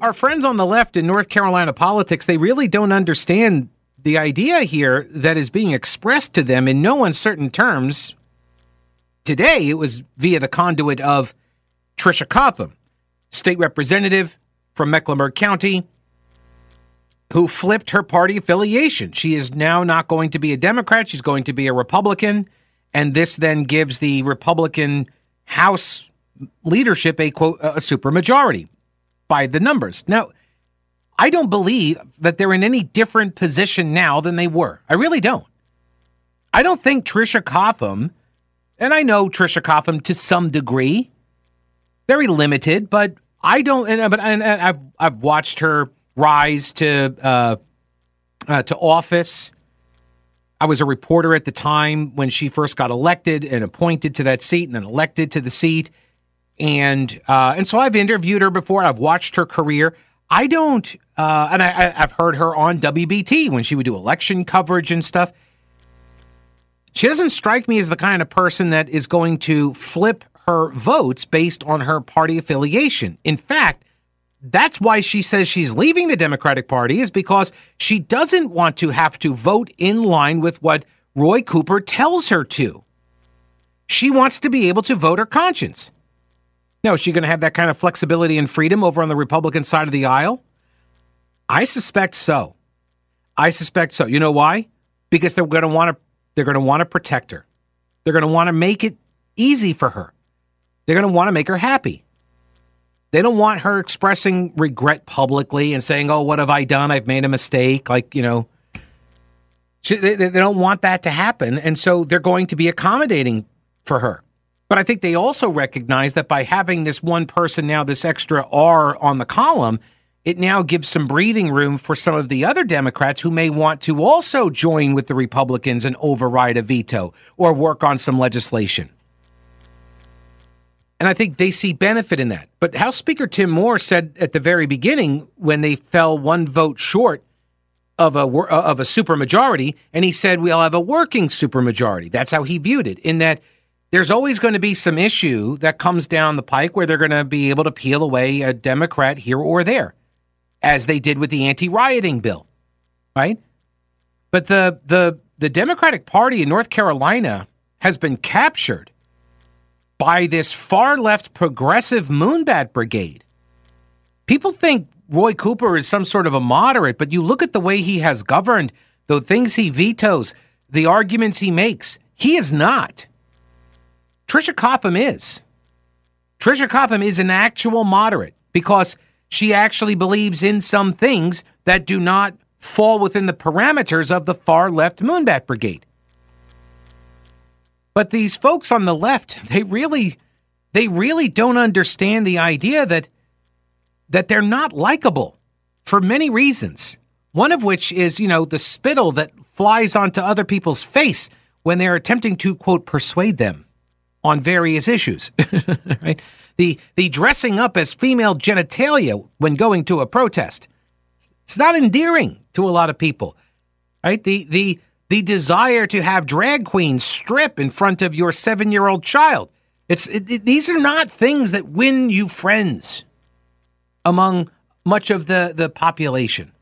Our friends on the left in North Carolina politics, they really don't understand the idea here that is being expressed to them in no uncertain terms. Today, it was via the conduit of Tricia Cotham, state representative from Mecklenburg County, who flipped her party affiliation. She is now not going to be a Democrat, she's going to be a Republican. And this then gives the Republican House leadership a quote a supermajority by the numbers. Now, I don't believe that they're in any different position now than they were. I really don't. I don't think Tricia Cotham, and I know Tricia Cotham to some degree, very limited, but I don't. And, but and, and I've I've watched her rise to uh, uh, to office. I was a reporter at the time when she first got elected and appointed to that seat, and then elected to the seat and uh, and so I've interviewed her before. I've watched her career. I don't, uh, and I, I've heard her on WBT when she would do election coverage and stuff. She doesn't strike me as the kind of person that is going to flip her votes based on her party affiliation. In fact, that's why she says she's leaving the Democratic Party is because she doesn't want to have to vote in line with what Roy Cooper tells her to. She wants to be able to vote her conscience. Now, is she going to have that kind of flexibility and freedom over on the Republican side of the aisle? I suspect so. I suspect so. You know why? Because they're going to want to they're going to want to protect her. They're going to want to make it easy for her. They're going to want to make her happy. They don't want her expressing regret publicly and saying, "Oh, what have I done? I've made a mistake." Like, you know, they, they don't want that to happen, and so they're going to be accommodating for her. But I think they also recognize that by having this one person now, this extra R on the column, it now gives some breathing room for some of the other Democrats who may want to also join with the Republicans and override a veto or work on some legislation. And I think they see benefit in that. But House Speaker Tim Moore said at the very beginning when they fell one vote short of a of a supermajority, and he said we'll have a working supermajority. That's how he viewed it. In that there's always going to be some issue that comes down the pike where they're going to be able to peel away a Democrat here or there, as they did with the anti-rioting bill, right? But the the the Democratic Party in North Carolina has been captured by this far left progressive Moonbat Brigade. People think Roy Cooper is some sort of a moderate, but you look at the way he has governed, the things he vetoes, the arguments he makes, he is not. Tricia Cotham is. Tricia Cotham is an actual moderate because she actually believes in some things that do not fall within the parameters of the far left Moonbat Brigade. But these folks on the left, they really they really don't understand the idea that that they're not likable for many reasons. One of which is, you know, the spittle that flies onto other people's face when they're attempting to quote persuade them on various issues. right? The the dressing up as female genitalia when going to a protest. It's not endearing to a lot of people. Right? The the the desire to have drag queens strip in front of your 7-year-old child. It's it, it, these are not things that win you friends among much of the the population.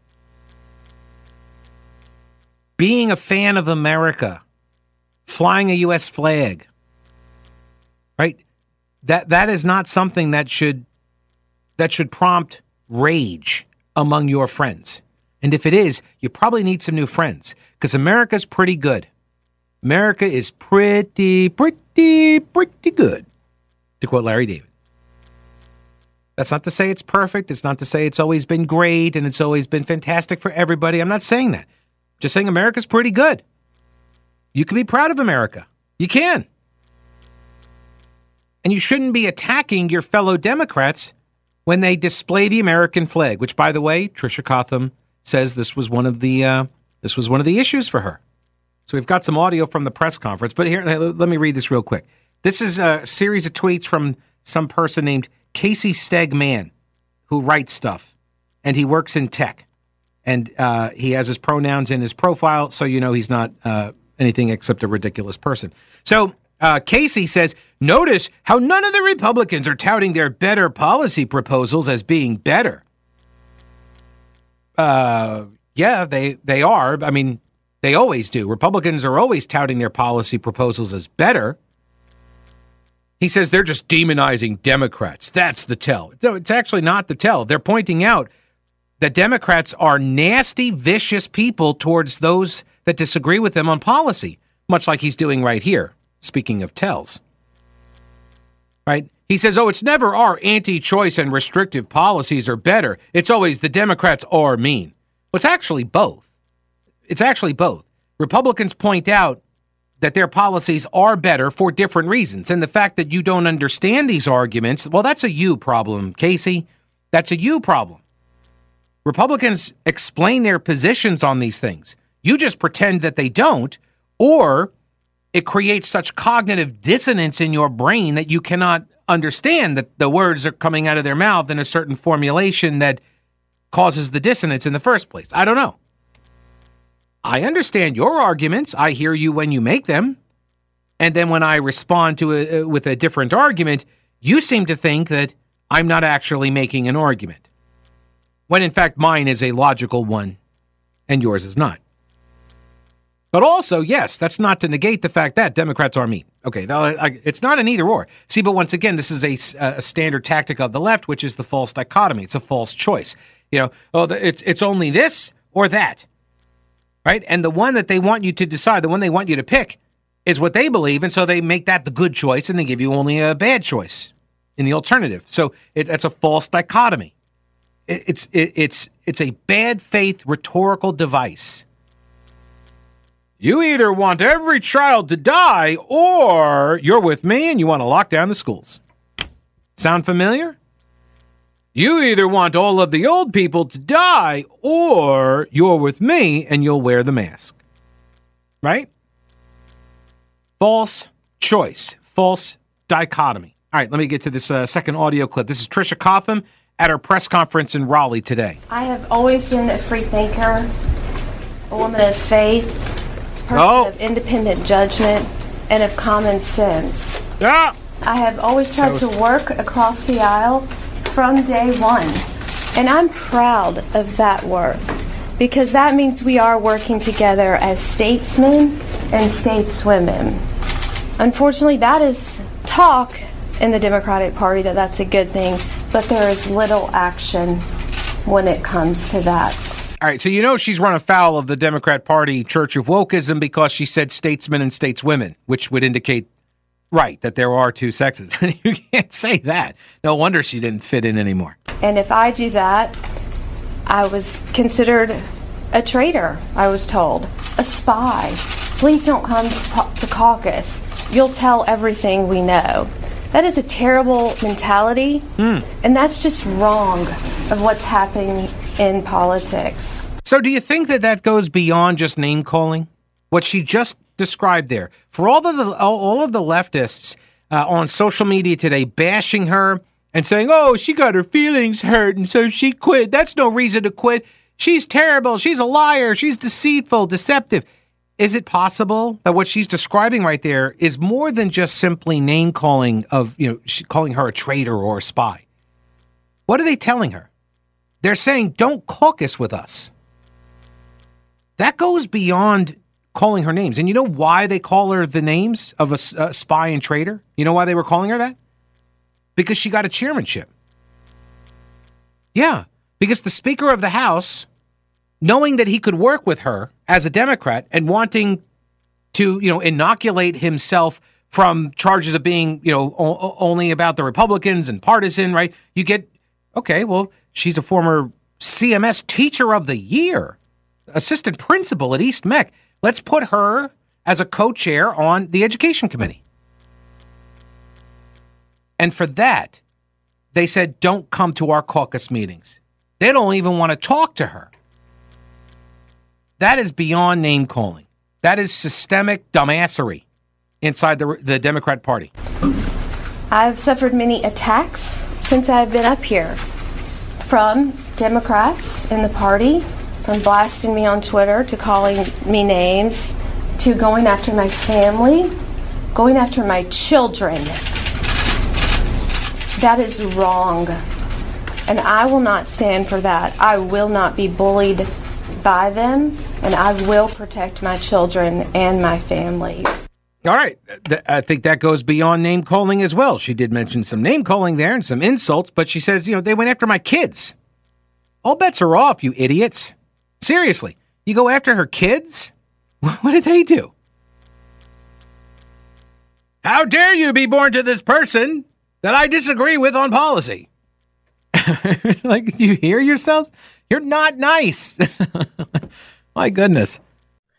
Being a fan of America, flying a US flag, right? That that is not something that should that should prompt rage among your friends. And if it is, you probably need some new friends because America's pretty good. America is pretty, pretty, pretty good, to quote Larry David. That's not to say it's perfect. It's not to say it's always been great and it's always been fantastic for everybody. I'm not saying that. Just saying America's pretty good. You can be proud of America. You can. And you shouldn't be attacking your fellow Democrats when they display the American flag, which, by the way, Tricia Cotham says this was one of the uh, this was one of the issues for her. So we've got some audio from the press conference, but here, let me read this real quick. This is a series of tweets from some person named Casey Stegman, who writes stuff, and he works in tech, and uh, he has his pronouns in his profile, so you know he's not uh, anything except a ridiculous person. So uh, Casey says, notice how none of the Republicans are touting their better policy proposals as being better. Uh, yeah, they they are. I mean, they always do. Republicans are always touting their policy proposals as better. He says they're just demonizing Democrats. That's the tell. No, it's actually not the tell. They're pointing out that Democrats are nasty, vicious people towards those that disagree with them on policy, much like he's doing right here. Speaking of tells, right? He says, oh, it's never our anti choice and restrictive policies are better. It's always the Democrats are mean. Well, it's actually both. It's actually both. Republicans point out that their policies are better for different reasons. And the fact that you don't understand these arguments, well, that's a you problem, Casey. That's a you problem. Republicans explain their positions on these things. You just pretend that they don't, or it creates such cognitive dissonance in your brain that you cannot understand that the words are coming out of their mouth in a certain formulation that causes the dissonance in the first place. I don't know. I understand your arguments. I hear you when you make them. And then when I respond to it uh, with a different argument, you seem to think that I'm not actually making an argument. When in fact mine is a logical one and yours is not. But also, yes, that's not to negate the fact that Democrats are mean. Okay, it's not an either or. See, but once again, this is a, a standard tactic of the left, which is the false dichotomy. It's a false choice. You know, oh, it's it's only this or that, right? And the one that they want you to decide, the one they want you to pick, is what they believe, and so they make that the good choice, and they give you only a bad choice in the alternative. So it, that's a false dichotomy. It, it's it, it's it's a bad faith rhetorical device you either want every child to die or you're with me and you want to lock down the schools. Sound familiar? You either want all of the old people to die or you're with me and you'll wear the mask. Right? False choice, false dichotomy. All right, let me get to this uh, second audio clip. This is Tricia Cotham at her press conference in Raleigh today. I have always been a free thinker, a woman of faith, person of independent judgment and of common sense. Yeah. I have always tried to work across the aisle from day one. And I'm proud of that work because that means we are working together as statesmen and stateswomen. Unfortunately, that is talk in the Democratic Party that that's a good thing, but there is little action when it comes to that. All right, so you know she's run afoul of the Democrat Party Church of Wokeism because she said statesmen and stateswomen, which would indicate, right, that there are two sexes. you can't say that. No wonder she didn't fit in anymore. And if I do that, I was considered a traitor, I was told, a spy. Please don't come to caucus. You'll tell everything we know. That is a terrible mentality, mm. and that's just wrong of what's happening in politics. So, do you think that that goes beyond just name calling? What she just described there, for all of the all of the leftists uh, on social media today bashing her and saying, "Oh, she got her feelings hurt and so she quit." That's no reason to quit. She's terrible. She's a liar. She's deceitful, deceptive. Is it possible that what she's describing right there is more than just simply name calling of, you know, calling her a traitor or a spy? What are they telling her? They're saying, don't caucus with us. That goes beyond calling her names. And you know why they call her the names of a, a spy and traitor? You know why they were calling her that? Because she got a chairmanship. Yeah, because the Speaker of the House, knowing that he could work with her as a Democrat and wanting to, you know, inoculate himself from charges of being, you know, o- only about the Republicans and partisan, right? You get, okay, well, She's a former CMS Teacher of the Year, assistant principal at East Meck. Let's put her as a co chair on the Education Committee. And for that, they said, don't come to our caucus meetings. They don't even want to talk to her. That is beyond name calling. That is systemic dumbassery inside the, the Democrat Party. I've suffered many attacks since I've been up here from Democrats in the party, from blasting me on Twitter to calling me names to going after my family, going after my children. That is wrong. And I will not stand for that. I will not be bullied by them, and I will protect my children and my family. All right. I think that goes beyond name calling as well. She did mention some name calling there and some insults, but she says, you know, they went after my kids. All bets are off, you idiots. Seriously. You go after her kids? What did they do? How dare you be born to this person that I disagree with on policy? like, you hear yourselves? You're not nice. My goodness.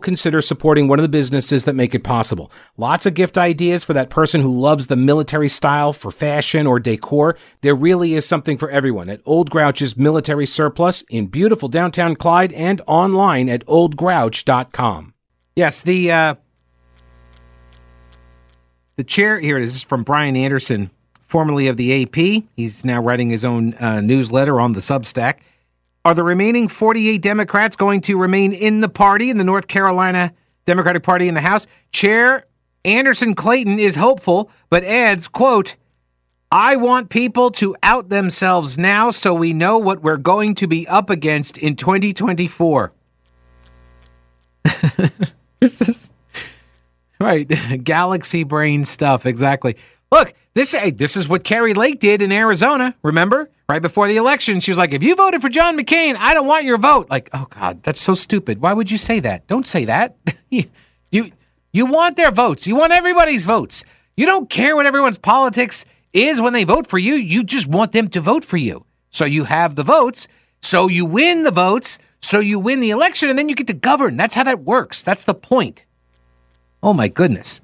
consider supporting one of the businesses that make it possible. Lots of gift ideas for that person who loves the military style for fashion or decor. There really is something for everyone at Old Grouch's Military Surplus in beautiful downtown Clyde and online at oldgrouch.com. Yes, the uh, the chair here is from Bryan Anderson, formerly of the AP. He's now writing his own uh, newsletter on the Substack. Are the remaining 48 Democrats going to remain in the party in the North Carolina Democratic Party in the House? Chair Anderson Clayton is hopeful, but adds, quote, I want people to out themselves now so we know what we're going to be up against in 2024. this is right. Galaxy brain stuff. Exactly. Look, this hey, this is what Kari Lake did in Arizona. Remember, right before the election, she was like, "If you voted for John McCain, I don't want your vote." Like, oh God, that's so stupid. Why would you say that? Don't say that. you, you want their votes. You want everybody's votes. You don't care what everyone's politics is when they vote for you. You just want them to vote for you. So you have the votes. So you win the votes. So you win the election, and then you get to govern. That's how that works. That's the point. Oh my goodness.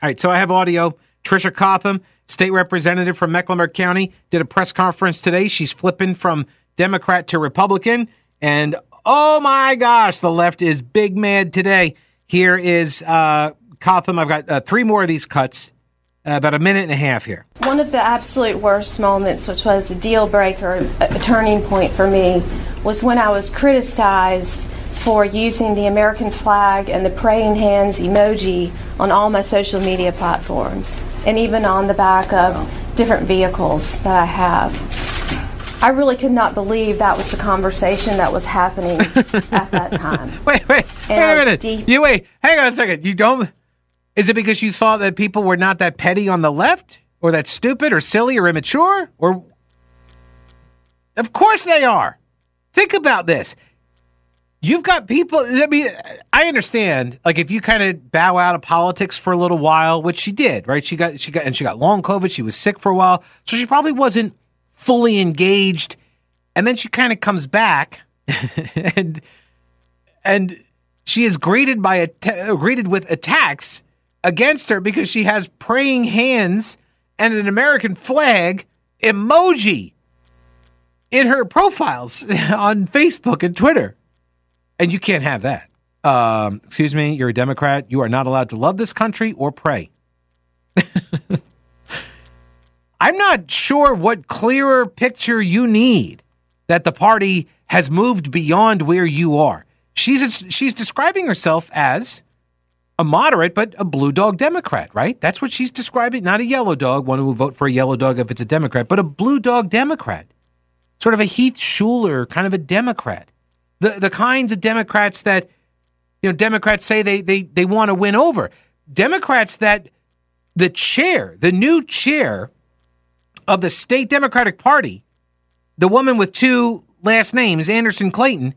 All right, so I have audio. Tricia Cotham, state representative from Mecklenburg County, did a press conference today. She's flipping from Democrat to Republican. And oh my gosh, the left is big mad today. Here is uh, Cotham. I've got uh, three more of these cuts, uh, about a minute and a half here. One of the absolute worst moments, which was a deal breaker, a turning point for me, was when I was criticized for using the American flag and the praying hands emoji on all my social media platforms and even on the back of different vehicles that I have. I really could not believe that was the conversation that was happening at that time. Wait, wait, and wait a minute. Deep- you wait, hang on a second. You don't. Is it because you thought that people were not that petty on the left, or that stupid, or silly, or immature, or? Of course they are. Think about this. You've got people. I mean, I understand. Like, if you kind of bow out of politics for a little while, which she did, right? She got, she got, and she got long COVID. She was sick for a while, so she probably wasn't fully engaged. And then she kind of comes back, and and she is greeted by a greeted with attacks against her because she has praying hands and an American flag emoji in her profiles on Facebook and Twitter. And you can't have that. Um, excuse me, you're a Democrat. You are not allowed to love this country or pray. I'm not sure what clearer picture you need that the party has moved beyond where you are. She's she's describing herself as a moderate but a blue dog Democrat, right? That's what she's describing. Not a yellow dog, one who will vote for a yellow dog if it's a Democrat, but a blue dog Democrat. Sort of a Heath Shuler kind of a Democrat the the kinds of Democrats that you know Democrats say they they they want to win over. Democrats that the chair, the new chair of the state Democratic Party, the woman with two last names, Anderson Clayton,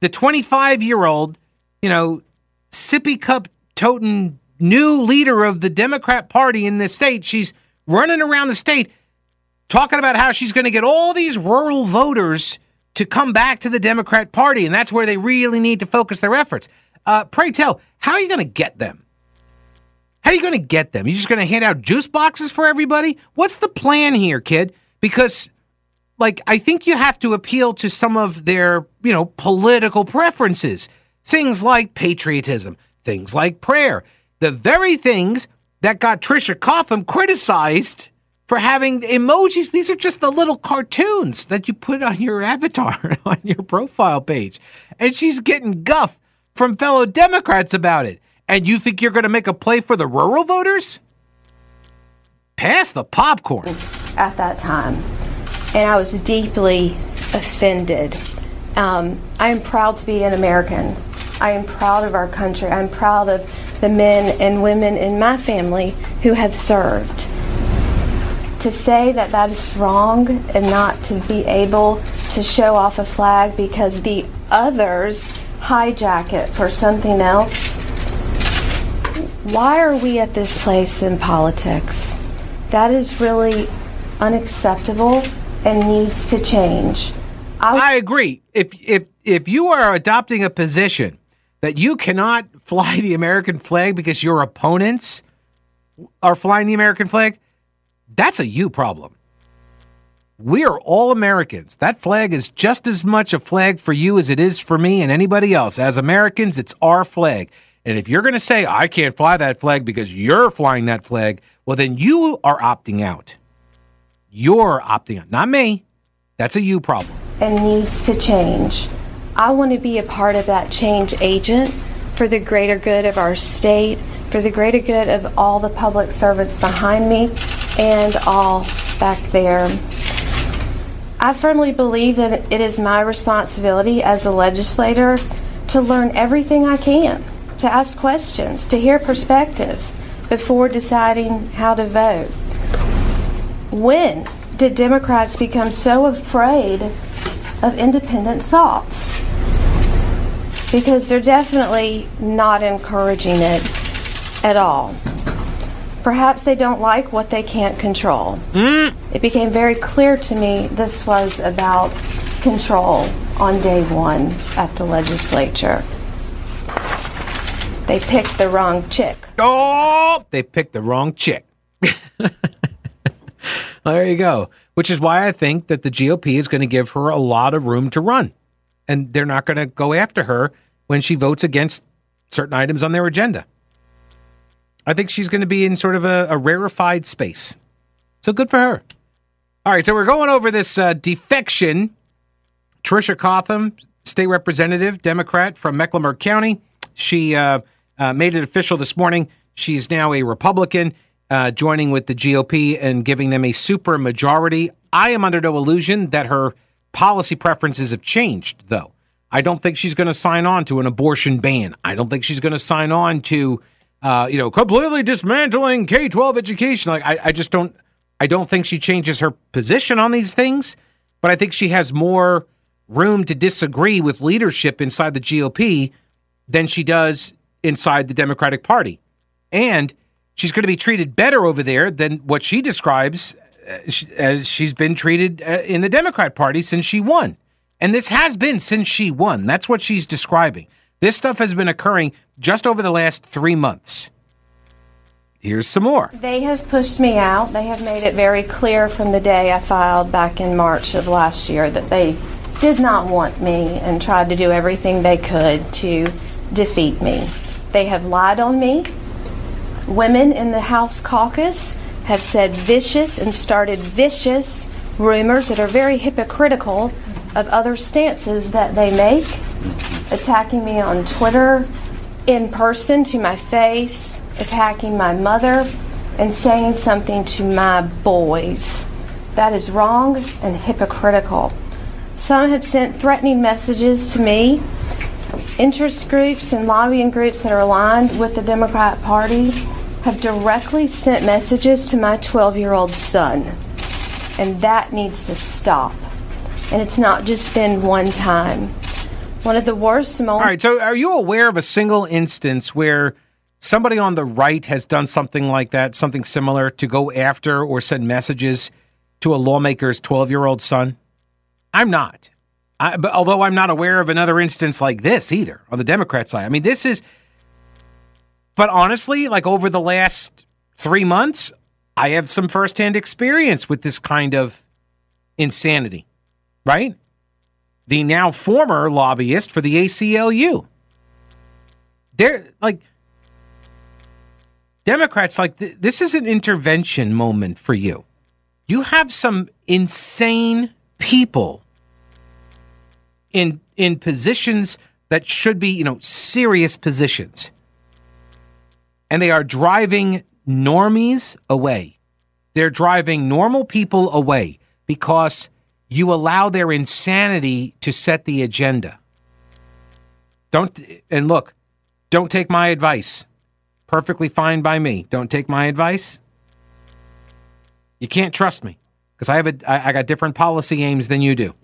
the 25 year old, you know, sippy cup toting new leader of the Democrat Party in the state, she's running around the state talking about how she's going to get all these rural voters to come back to the Democrat Party, and that's where they really need to focus their efforts. Uh, pray tell, how are you going to get them? How are you going to get them? You just going to hand out juice boxes for everybody? What's the plan here, kid? Because like I think you have to appeal to some of their, you know, political preferences. Things like patriotism, things like prayer. The very things that got Tricia Cotham criticized for having emojis. These are just the little cartoons that you put on your avatar on your profile page. And she's getting guff from fellow Democrats about it. And you think you're going to make a play for the rural voters? Pass the popcorn. At that time. And I was deeply offended. Um, I am proud to be an American. I am proud of our country. I'm proud of the men and women in my family who have served to say that that is wrong and not to be able to show off a flag because the others hijack it for something else. Why are we at this place in politics? That is really unacceptable and needs to change. I, I agree. If if if you are adopting a position that you cannot fly the American flag because your opponents are flying the American flag, that's a you problem. We are all Americans. That flag is just as much a flag for you as it is for me and anybody else. As Americans, it's our flag. And if you're going to say, I can't fly that flag because you're flying that flag, well, then you are opting out. You're opting out, not me. That's a you problem. And needs to change. I want to be a part of that change agent for the greater good of our state for the greater good of all the public servants behind me and all back there. I firmly believe that it is my responsibility as a legislator to learn everything I can, to ask questions, to hear perspectives before deciding how to vote. When did Democrats become so afraid of independent thought? Because they're definitely not encouraging it at all. Perhaps they don't like what they can't control. Mm. It became very clear to me this was about control on day one at the legislature. They picked the wrong chick. Oh, they picked the wrong chick. well, there you go. Which is why I think that the GOP is going to give her a lot of room to run. And they're not going to go after her when she votes against certain items on their agenda. I think she's going to be in sort of a, a, rarefied space. So good for her. All right, so we're going over this uh, defection. Tricia Cotham, state representative, Democrat from Mecklenburg County. She uh, uh, made it official this morning. She's now a Republican, uh, joining with the GOP and giving them a super majority. I am under no illusion that her policy preferences have changed, though. I don't think she's going to sign on to an abortion ban. I don't think she's going to sign on to uh, you know, completely dismantling K twelve education. Like I, I just don't I don't think she changes her position on these things, but I think she has more room to disagree with leadership inside the GOP than she does inside the Democratic Party. And she's going to be treated better over there than what she describes uh, as she's been treated uh, in the Democrat Party since she won. And this has been since she won. That's what she's describing. This stuff has been occurring just over the last three months. Here's some more. They have pushed me out. They have made it very clear from the day I filed back in March of last year that they did not want me and tried to do everything they could to defeat me. They have lied on me. Women in the House caucus have said vicious and started vicious rumors that are very hypocritical of other stances that they make attacking me on Twitter, in person to my face, attacking my mother, and saying something to my boys. That is wrong and hypocritical. Some have sent threatening messages to me. Interest groups and lobbying groups that are aligned with the Democrat Party have directly sent messages to my 12 year old son And that needs to stop. And it's not just been one time. One of the worst moments. All right, so are you aware of a single instance where somebody on the right has done something like that, something similar, to go after or send messages to a lawmaker's 12 year old son? I'm not. I, but although I'm not aware of another instance like this either on the Democrat side. I mean, this is. But honestly, like over the last three months, I have some firsthand experience with this kind of insanity, right? The now former lobbyist for the ACLU. They're like, Democrats, like, th- this is an intervention moment for you. You have some insane people in in positions that should be, you know, serious positions. And they are driving normies away. They're driving normal people away because you allow their insanity to set the agenda. Don't, and look, don't take my advice. Perfectly fine by me. Don't take my advice. You can't trust me because I have a, I, I got different policy aims than you do.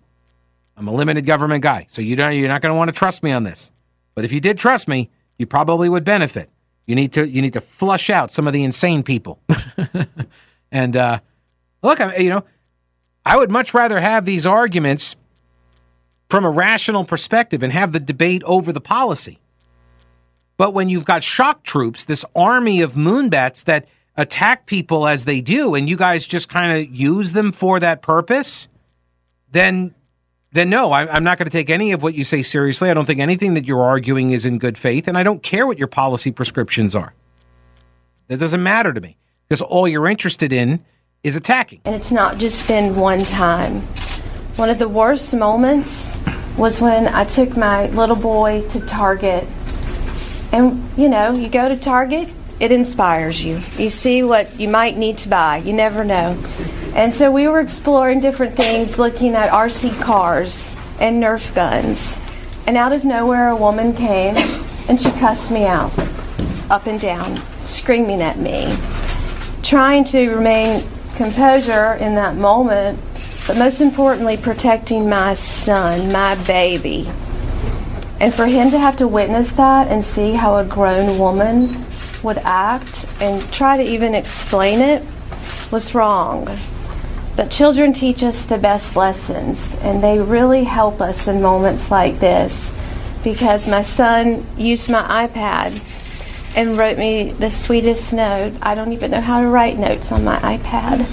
I'm a limited government guy, so you don't, you're not going to want to trust me on this. But if you did trust me, you probably would benefit. You need to you need to flush out some of the insane people. and uh, look, I, you know, I would much rather have these arguments from a rational perspective and have the debate over the policy. But when you've got shock troops, this army of moonbats that attack people as they do, and you guys just kind of use them for that purpose, then then no, I'm not going to take any of what you say seriously. I don't think anything that you're arguing is in good faith, and I don't care what your policy prescriptions are. That doesn't matter to me because all you're interested in is attacking. And it's not just been one time. One of the worst moments was when I took my little boy to Target. And, you know, you go to Target, it inspires you. You see what you might need to buy, you never know. And so we were exploring different things, looking at RC cars and Nerf guns. And out of nowhere, a woman came and she cussed me out, up and down, screaming at me, trying to remain composure in that moment, but most importantly, protecting my son, my baby. And for him to have to witness that and see how a grown woman would act and try to even explain it was wrong. But children teach us the best lessons, and they really help us in moments like this because my son used my iPad and wrote me the sweetest note. I don't even know how to write notes on my iPad.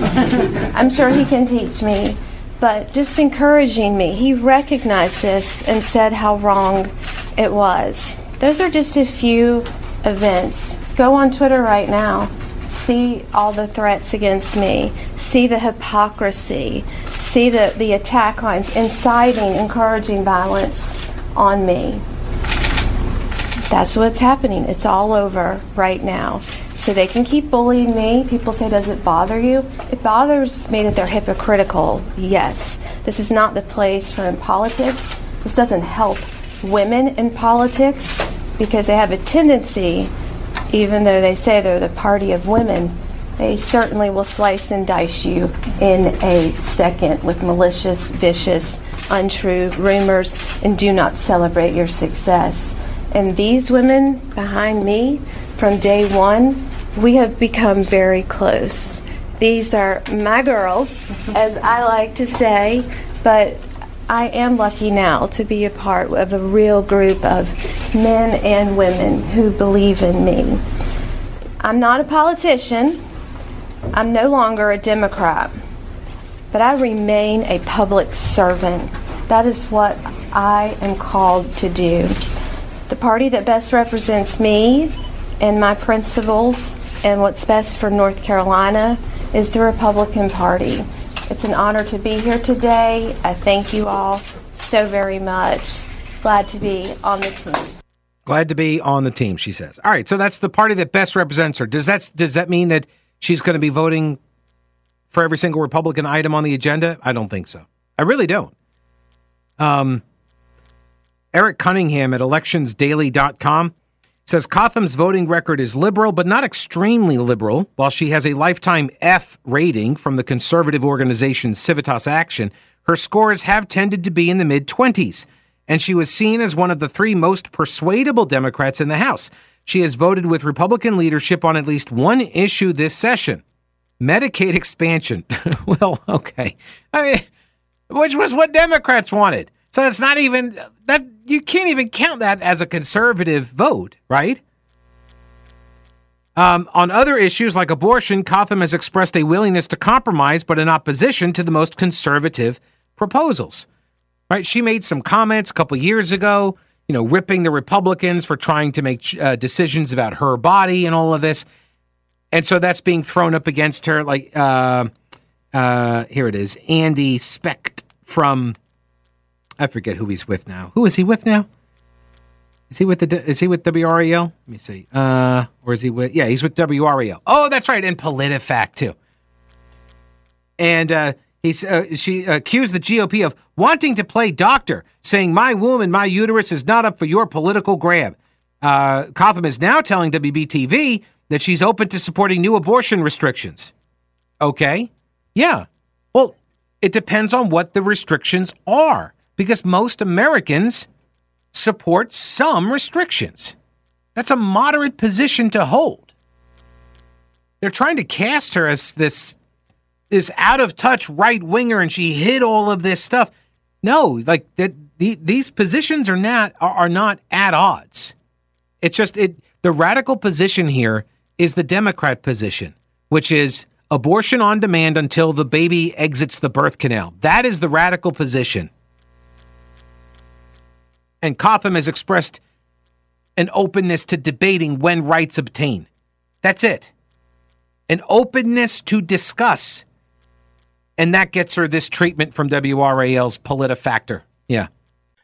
I'm sure he can teach me. But just encouraging me, he recognized this and said how wrong it was. Those are just a few events. Go on Twitter right now see all the threats against me, see the hypocrisy, see the, the attack lines inciting, encouraging violence on me. That's what's happening. It's all over right now. So they can keep bullying me. People say, Does it bother you? It bothers me that they're hypocritical. Yes. This is not the place for in politics. This doesn't help women in politics because they have a tendency even though they say they're the party of women, they certainly will slice and dice you in a second with malicious, vicious, untrue rumors and do not celebrate your success. And these women behind me, from day one, we have become very close. These are my girls, mm-hmm. as I like to say, but I am lucky now to be a part of a real group of men and women who believe in me. I'm not a politician. I'm no longer a Democrat. But I remain a public servant. That is what I am called to do. The party that best represents me and my principles and what's best for North Carolina is the Republican Party. It's an honor to be here today. I thank you all so very much. Glad to be on the team. Glad to be on the team, she says. All right, so that's the party that best represents her. Does that does that mean that she's going to be voting for every single Republican item on the agenda? I don't think so. I really don't. Um, Eric Cunningham at electionsdaily.com says Cotham's voting record is liberal, but not extremely liberal. While she has a lifetime F rating from the conservative organization Civitas Action, her scores have tended to be in the mid 20s, and she was seen as one of the three most persuadable Democrats in the House. She has voted with Republican leadership on at least one issue this session Medicaid expansion. well, okay. I mean, which was what Democrats wanted. So it's not even that you can't even count that as a conservative vote, right? Um, on other issues like abortion, Cotham has expressed a willingness to compromise, but in opposition to the most conservative proposals. Right? She made some comments a couple years ago, you know, ripping the Republicans for trying to make uh, decisions about her body and all of this, and so that's being thrown up against her. Like, uh, uh, here it is, Andy Specht from I forget who he's with now. Who is he with now? Is he with the is he with WRAL? Let me see. Uh, or is he with? Yeah, he's with WRAL. Oh, that's right, and PolitiFact too. And uh, he's uh, she accused the GOP of wanting to play doctor, saying my womb and my uterus is not up for your political grab. Uh, Cotham is now telling WBTV that she's open to supporting new abortion restrictions. Okay, yeah. Well, it depends on what the restrictions are because most Americans support some restrictions. That's a moderate position to hold. They're trying to cast her as this this out of touch right winger and she hid all of this stuff. No, like that the, these positions are not are, are not at odds. It's just it the radical position here is the Democrat position, which is abortion on demand until the baby exits the birth canal. That is the radical position and Cotham has expressed an openness to debating when rights obtain. That's it. An openness to discuss. And that gets her this treatment from WRAL's PolitiFactor. Yeah.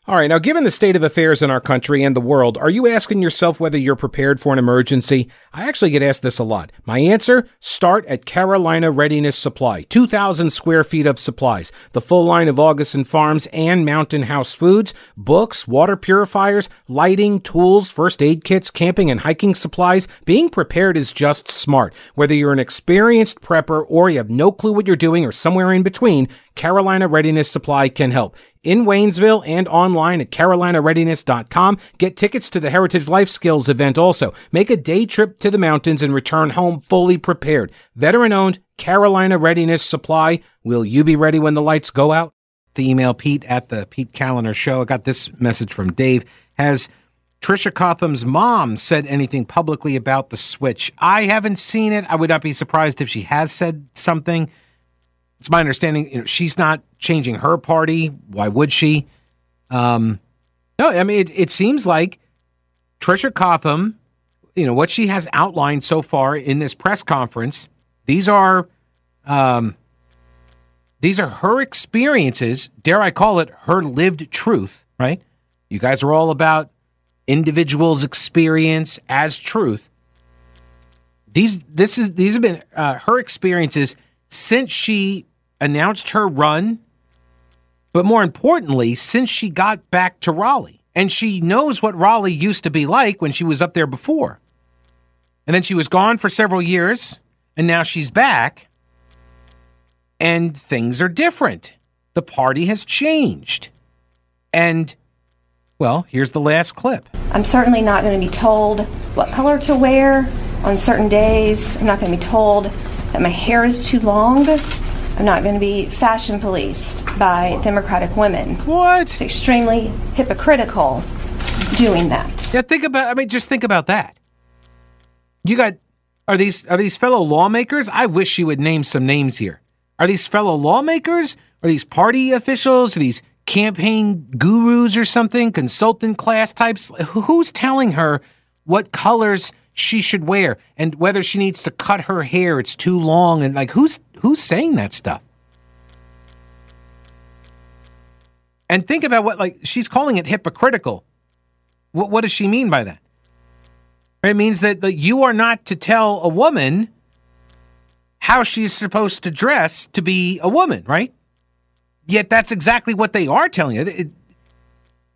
All right, now given the state of affairs in our country and the world, are you asking yourself whether you're prepared for an emergency? I actually get asked this a lot. My answer start at Carolina Readiness Supply 2,000 square feet of supplies, the full line of Augason Farms and Mountain House Foods, books, water purifiers, lighting, tools, first aid kits, camping and hiking supplies. Being prepared is just smart. Whether you're an experienced prepper or you have no clue what you're doing or somewhere in between, Carolina Readiness Supply can help. In Waynesville and online at carolinareadiness.com. Get tickets to the Heritage Life Skills event also. Make a day trip to the mountains and return home fully prepared. Veteran owned Carolina Readiness Supply. Will you be ready when the lights go out? The email Pete at the Pete Kaliner Show. I got this message from Dave. Has Tricia Cotham's mom said anything publicly about the switch? I haven't seen it. I would not be surprised if she has said something it's my understanding you know, she's not changing her party. Why would she? Um, no, I mean it, it seems like Tricia Cotham, you know what she has outlined so far in this press conference. These are, um, these are her experiences. Dare I call it her lived truth? Right? You guys are all about individuals' experience as truth. These this is these have been uh, her experiences since she announced her run, but more importantly, since she got back to Raleigh. And she knows what Raleigh used to be like when she was up there before. And then she was gone for several years, and now she's back, and things are different. The party has changed. And, well, here's the last clip. I'm certainly not going to be told what color to wear on certain days. I'm not going to be told that my hair is too long I'm not going to be fashion policed by Democratic women. What? It's extremely hypocritical doing that. Yeah, think about. I mean, just think about that. You got are these are these fellow lawmakers? I wish you would name some names here. Are these fellow lawmakers? Are these party officials? Are these campaign gurus or something? Consultant class types? Who's telling her what colors she should wear and whether she needs to cut her hair? It's too long and like who's Who's saying that stuff? And think about what, like, she's calling it hypocritical. What, what does she mean by that? It means that, you are not to tell a woman how she's supposed to dress to be a woman, right? Yet that's exactly what they are telling you. It,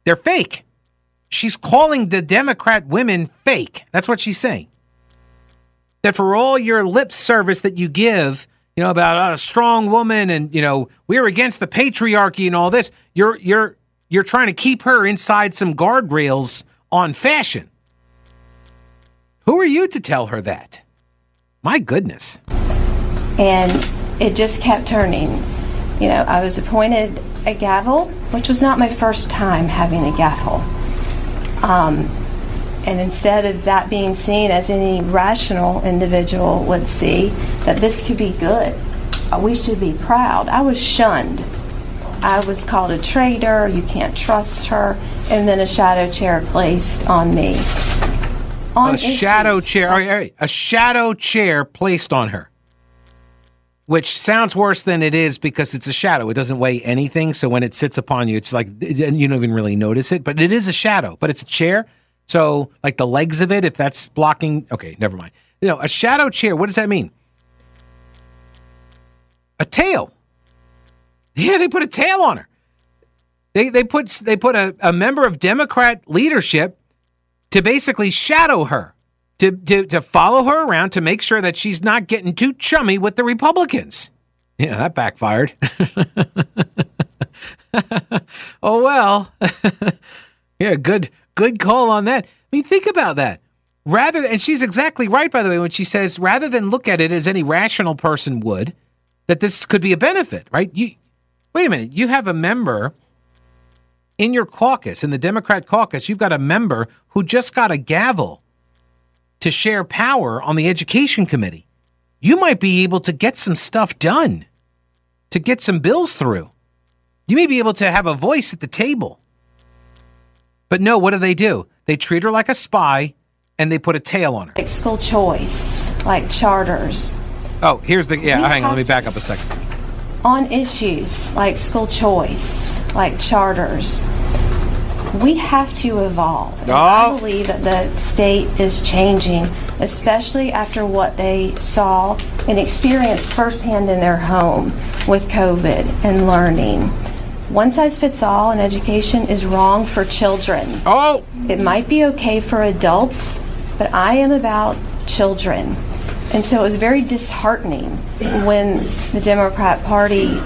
they're fake. She's calling the Democrat women fake. That's what she's saying. That for all your lip service that you give, you know, about ah, a strong woman and, you know, we're against the patriarchy and all this, you're you're you're trying to keep her inside some guardrails on fashion. Who are you to tell her that? My goodness. And it just kept turning. You know, I was appointed a gavel, which was not my first time having a gavel. Um, and instead of that being seen as any rational individual would see, that this could be good, uh, we should be proud. I was shunned. I was called a traitor, you can't trust her, and then a shadow chair placed on me. On a shadow chair, a shadow chair placed on her which sounds worse than it is because it's a shadow. It doesn't weigh anything. So when it sits upon you, it's like you don't even really notice it, but it is a shadow, but it's a chair. So like the legs of it, if that's blocking, okay, never mind. You know, a shadow chair, what does that mean? A tail. Yeah, they put a tail on her. They, they put they put a, a member of Democrat leadership to basically shadow her to, to, to follow her around to make sure that she's not getting too chummy with the Republicans. Yeah, that backfired. oh well. yeah, good good call on that. I mean, think about that. Rather and she's exactly right by the way when she says rather than look at it as any rational person would that this could be a benefit, right? You Wait a minute, you have a member in your caucus, in the Democrat caucus, you've got a member who just got a gavel to share power on the education committee, you might be able to get some stuff done, to get some bills through. You may be able to have a voice at the table. But no, what do they do? They treat her like a spy and they put a tail on her. Like school choice, like charters. Oh, here's the. Yeah, hang on, let me back up a second. On issues like school choice, like charters, we have to evolve. I believe that the state is changing, especially after what they saw and experienced firsthand in their home with COVID and learning. One size fits all in education is wrong for children. Oh! It might be okay for adults, but I am about children. And so it was very disheartening when the Democrat Party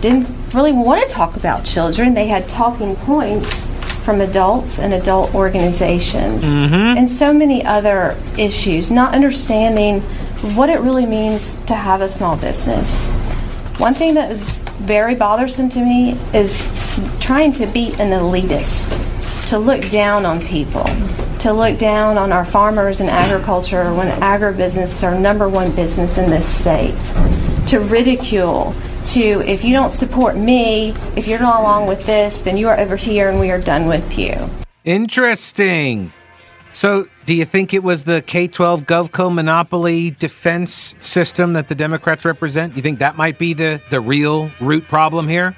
didn't really want to talk about children. They had talking points from adults and adult organizations, mm-hmm. and so many other issues, not understanding what it really means to have a small business. One thing that is very bothersome to me is trying to be an elitist, to look down on people, to look down on our farmers and agriculture when agribusiness is our number one business in this state, to ridicule to if you don't support me, if you're not along with this, then you are over here and we are done with you. Interesting. So, do you think it was the K 12 GovCo monopoly defense system that the Democrats represent? You think that might be the, the real root problem here?